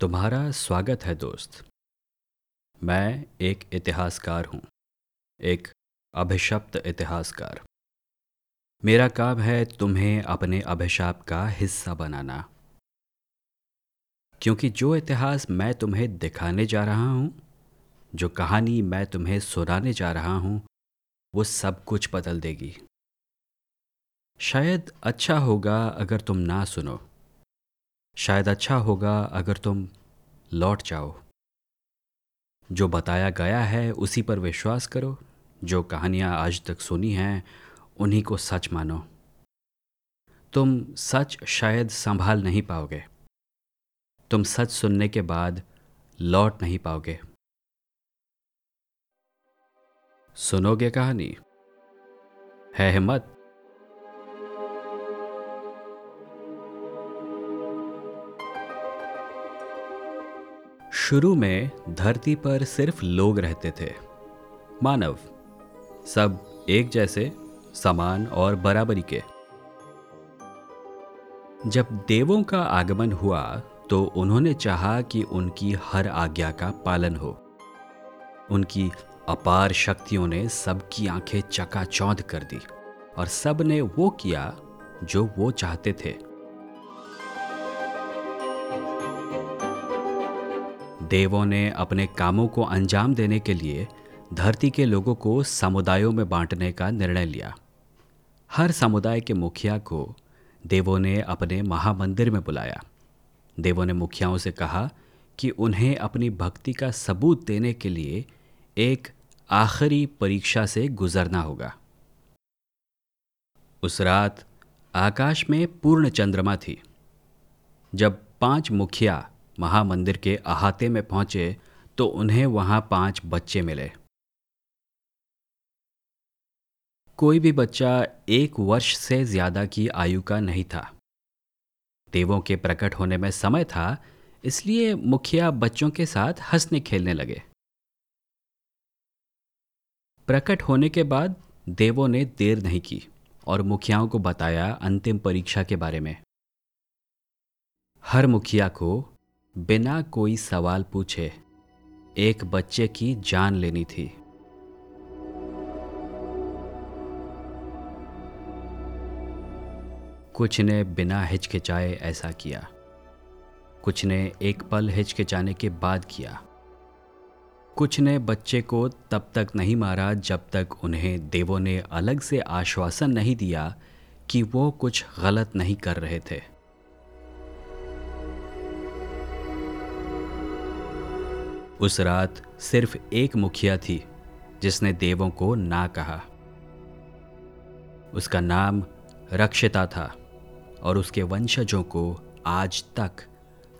तुम्हारा स्वागत है, दोस्त। मैं एक इतिहासकार हूँ, एक अभिशप्त इतिहासकार। मेरा काम है तुम्हें अपने अभिशाप का हिस्सा बनाना। क्योंकि जो इतिहास मैं तुम्हें दिखाने जा रहा हूँ, जो कहानी मैं तुम्हें सुनाने जा रहा हूँ, वो सब कुछ बदल देगी। शायद अच्छा होगा अगर तुम ना सुनो। शायद अच्छा होगा अगर तुम लौट जाओ। जो बताया गया है, उसी पर विश्वास करो। जो कहानियाँ आज तक सुनी हैं, उन्हीं को सच मानो। तुम सच शायद संभाल नहीं पाओगे। तुम सच सुनने के बाद लौट नहीं पाओगे। सुनोगे कहानी? है हिम्मत। शुरू में धरती पर सिर्फ़ लोग रहते थे। मानव, सब एक जैसे, समान और बराबरी के। जब देवों का आगमन हुआ तो उन्होंने चाहा कि उनकी हर आज्ञा का पालन हो। उनकी अपार शक्तियों ने सबकी आँखें चकाचौंध कर दी और सबने वो किया जो वो चाहते थे। देवों ने अपने कामों को अंजाम देने के लिए धरती के लोगों को समुदायों में बांटने का निर्णय लिया। हर समुदाय के मुखिया को देवों ने अपने महामंदिर में बुलाया। देवों ने मुखियाओं से कहा कि उन्हें अपनी भक्ति का सबूत देने के लिए एक आखिरी परीक्षा से गुजरना होगा। उस रात आकाश में पूर्ण चंद्रमा थी। जब पाँच मुखिया महामंदिर के अहाते में पहुँचे तो उन्हें वहाँ पाँच बच्चे मिले। कोई भी बच्चा एक वर्ष से ज़्यादा की आयु का नहीं था। देवों के प्रकट होने में समय था, इसलिए मुखिया बच्चों के साथ हंसने खेलने लगे। प्रकट होने के बाद देवों ने देर नहीं की और मुखियाओं को बताया अंतिम परीक्षा के बारे में। हर मुखिया को बिना कोई सवाल पूछे, एक बच्चे की जान लेनी थी। कुछ ने बिना हिचकिचाए ऐसा किया। कुछ ने एक पल हिचकिचाने के बाद किया। कुछ ने बच्चे को तब तक नहीं मारा जब तक उन्हें देवों ने अलग से आश्वासन नहीं दिया कि वो कुछ गलत नहीं कर रहे थे। उस रात सिर्फ़ एक मुखिया थी, जिसने देवों को ना कहा। उसका नाम रक्षिता था और उसके वंशजों को आज तक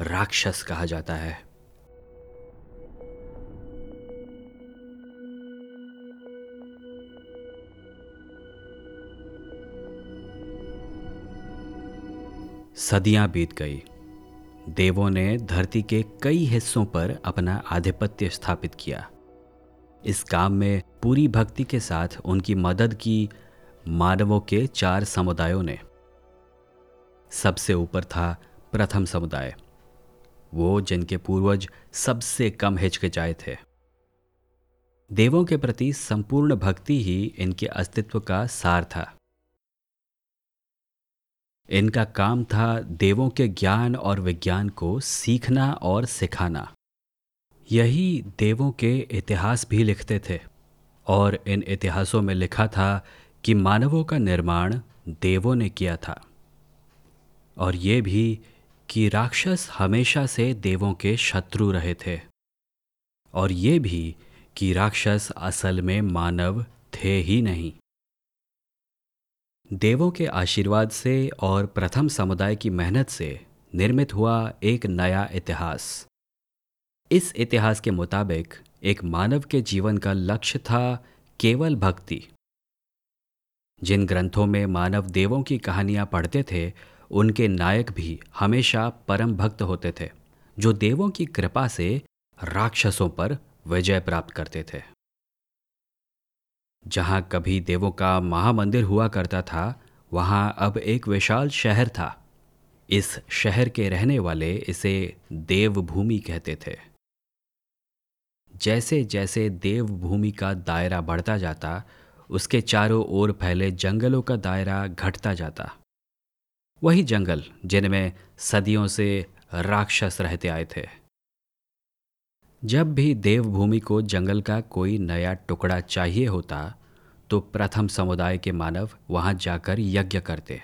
राक्षस कहा जाता है। सदियाँ बीत गई। देवों ने धरती के कई हिस्सों पर अपना आधिपत्य स्थापित किया। इस काम में पूरी भक्ति के साथ उनकी मदद की मानवों के चार समुदायों ने। सबसे ऊपर था प्रथम समुदाय, वो जिनके पूर्वज सबसे कम हिचकिचाए थे। देवों के प्रति संपूर्ण भक्ति ही इनके अस्तित्व का सार था। इनका काम था देवों के ज्ञान और विज्ञान को सीखना और सिखाना। यही देवों के इतिहास भी लिखते थे, और इन इतिहासों में लिखा था कि मानवों का निर्माण देवों ने किया था। और ये भी कि राक्षस हमेशा से देवों के शत्रु रहे थे। और ये भी कि राक्षस असल में मानव थे ही नहीं। देवों के आशीर्वाद से और प्रथम समुदाय की मेहनत से निर्मित हुआ एक नया इतिहास। इस इतिहास के मुताबिक एक मानव के जीवन का लक्ष्य था केवल भक्ति। जिन ग्रंथों में मानव देवों की कहानियाँ पढ़ते थे, उनके नायक भी हमेशा परम भक्त होते थे, जो देवों की कृपा से राक्षसों पर विजय प्राप्त करते थे। जहाँ कभी देवों का महामंदिर हुआ करता था, वहाँ अब एक विशाल शहर था। इस शहर के रहने वाले इसे देवभूमि कहते थे। जैसे जैसे देवभूमि का दायरा बढ़ता जाता, उसके चारों ओर फैले जंगलों का दायरा घटता जाता। वही जंगल जिनमें सदियों से राक्षस रहते आए थे। जब भी देवभूमि को जंगल का कोई नया टुकड़ा चाहिए होता तो प्रथम समुदाय के मानव वहाँ जाकर यज्ञ करते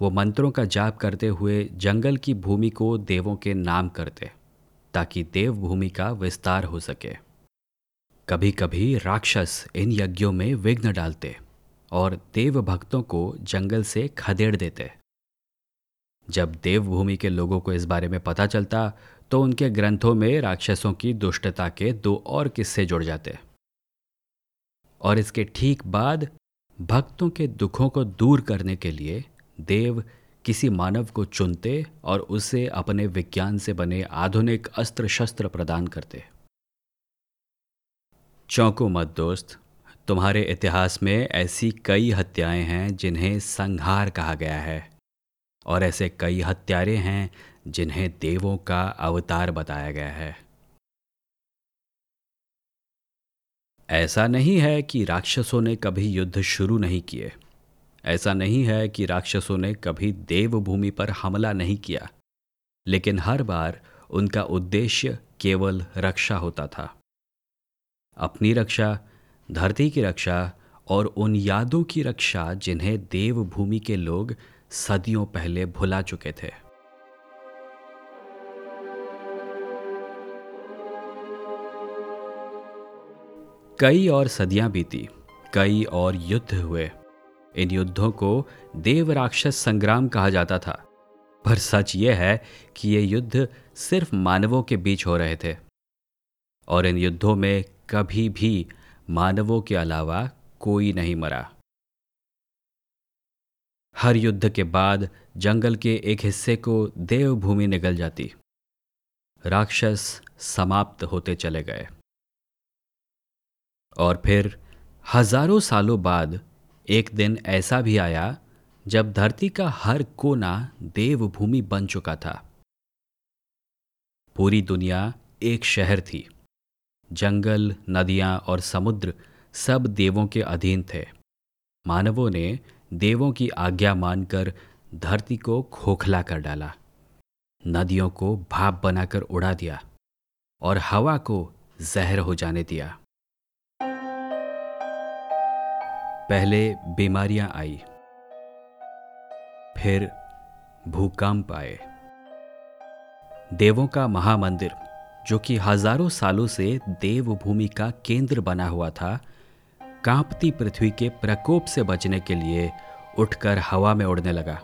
वो मंत्रों का जाप करते हुए जंगल की भूमि को देवों के नाम करते ताकि देवभूमि का विस्तार हो सके। कभी कभी राक्षस इन यज्ञों में विघ्न डालते और देव भक्तों को जंगल से खदेड़ देते जब देवभूमि के लोगों को इस बारे में पता चलता तो उनके ग्रंथों में राक्षसों की दुष्टता के दो और किस्से जुड़ जाते और इसके ठीक बाद भक्तों के दुखों को दूर करने के लिए देव किसी मानव को चुनते और उसे अपने विज्ञान से बने आधुनिक अस्त्र शस्त्र प्रदान करते चौंको मत दोस्त, तुम्हारे इतिहास में ऐसी कई हत्याएँ हैं जिन्हें संहार कहा गया है, और ऐसे कई हत्यारे हैं जिन्हें देवों का अवतार बताया गया है। ऐसा नहीं है कि राक्षसों ने कभी युद्ध शुरू नहीं किए। ऐसा नहीं है कि राक्षसों ने कभी देवभूमि पर हमला नहीं किया। लेकिन हर बार उनका उद्देश्य केवल रक्षा होता था। अपनी रक्षा, धरती की रक्षा और उन यादों की रक्षा जिन्हें देवभूमि के लोग सदियों पहले भुला चुके थे। कई और सदियाँ बीती, कई और युद्ध हुए। इन युद्धों को देव राक्षस संग्राम कहा जाता था। पर सच यह है कि ये युद्ध सिर्फ़ मानवों के बीच हो रहे थे। और इन युद्धों में कभी भी मानवों के अलावा कोई नहीं मरा। हर युद्ध के बाद जंगल के एक हिस्से को देवभूमि निकल जाती। राक्षस समाप्त होते चले गए। और फिर हज़ारों सालों बाद एक दिन ऐसा भी आया जब धरती का हर कोना देवभूमि बन चुका था। पूरी दुनिया एक शहर थी। जंगल, नदियाँ और समुद्र सब देवों के अधीन थे। मानवों ने देवों की आज्ञा मानकर धरती को खोखला कर डाला। नदियों को भाप बनाकर उड़ा दिया और हवा को जहर हो जाने दिया। पहले बीमारियाँ आई, फिर भूकंप आए। देवों का महामंदिर, जो कि हज़ारों सालों से देवभूमि का केंद्र बना हुआ था, कांपती पृथ्वी के प्रकोप से बचने के लिए उठकर हवा में उड़ने लगा।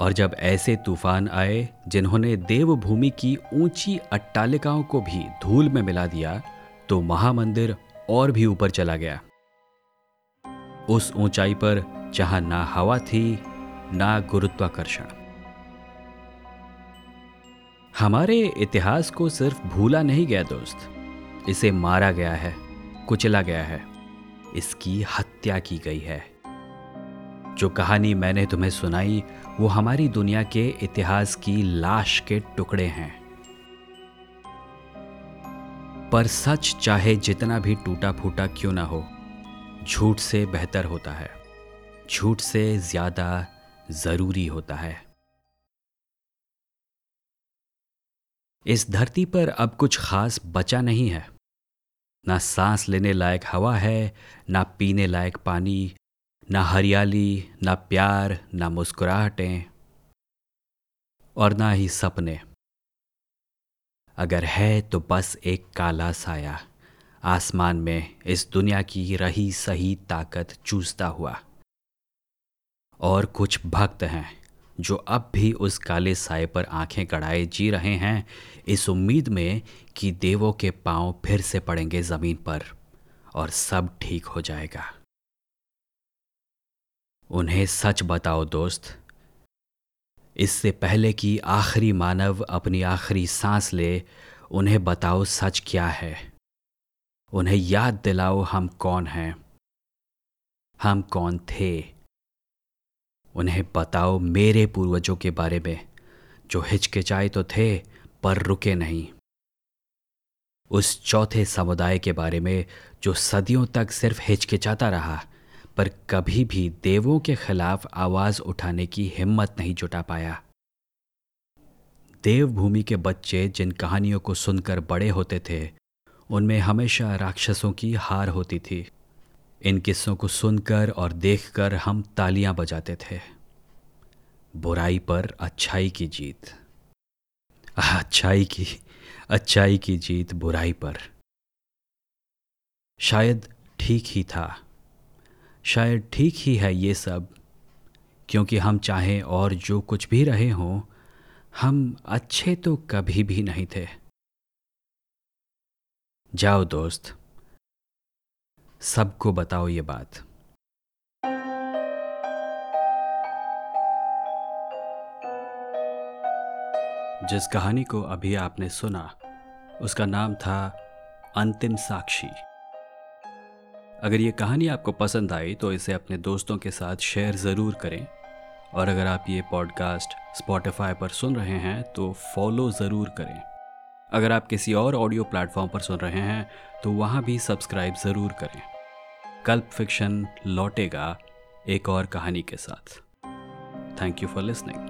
और जब ऐसे तूफ़ान आए, जिन्होंने देवभूमि की ऊँची अट्टालिकाओं को भी धूल में मिला दिया तो महामंदिर और भी ऊपर चला गया। उस ऊंचाई पर जहाँ ना हवा थी, ना गुरुत्वाकर्षण। हमारे इतिहास को सिर्फ़ भूला नहीं गया दोस्त, इसे मारा गया है, कुचला गया है, इसकी हत्या की गई है। जो कहानी मैंने तुम्हें सुनाई, वो हमारी दुनिया के इतिहास की लाश के टुकड़े हैं। पर सच चाहे जितना भी टूटा फूटा क्यों ना हो झूठ से बेहतर होता है। झूठ से ज़्यादा ज़रूरी होता है। इस धरती पर अब कुछ खास बचा नहीं है। ना सांस लेने लायक हवा है, ना पीने लायक पानी, ना हरियाली, ना प्यार, ना मुस्कुराहटें, और ना ही सपने। अगर है तो बस एक काला साया। आसमान में इस दुनिया की रही सही ताकत चूसता हुआ। और कुछ भक्त हैं, जो अब भी उस काले साय पर आँखें कड़ाए जी रहे हैं, इस उम्मीद में कि देवों के पाँव फिर से पड़ेंगे ज़मीन पर, और सब ठीक हो जाएगा। उन्हें सच बताओ दोस्त, इससे पहले कि आखिरी मानव अपनी आखिरी सांस ले, उन्हें बताओ सच क्या है। उन्हें याद दिलाओ हम कौन हैं। हम कौन थे? उन्हें बताओ मेरे पूर्वजों के बारे में, जो हिचकिचाए तो थे, पर रुके नहीं। उस चौथे समुदाय के बारे में, जो सदियों तक सिर्फ़ हिचकिचाता रहा, पर कभी भी देवों के खिलाफ आवाज़ उठाने की हिम्मत नहीं जुटा पाया। देवभूमि के बच्चे जिन कहानियों को सुनकर बड़े होते थे उनमें हमेशा राक्षसों की हार होती थी। इन किस्सों को सुनकर और देखकर हम तालियाँ बजाते थे। बुराई पर अच्छाई की जीत। अच्छाई की अच्छाई की जीत बुराई पर। शायद ठीक ही था। शायद ठीक ही है ये सब। क्योंकि हम चाहें और जो कुछ भी रहे हों, हम अच्छे तो कभी भी नहीं थे। जाओ दोस्त, सबको बताओ ये बात। जिस कहानी को अभी आपने सुना, उसका नाम था अंतिम साक्षी। अगर ये कहानी आपको पसंद आई तो इसे अपने दोस्तों के साथ शेयर ज़रूर करें। और अगर आप ये पॉडकास्ट स्पॉटिफाई पर सुन रहे हैं तो फॉलो ज़रूर करें। अगर आप किसी और ऑडियो प्लेटफॉर्म पर सुन रहे हैं तो वहाँ भी सब्सक्राइब ज़रूर करें। कल्प फिक्शन लौटेगा एक और कहानी के साथ। Thank you for listening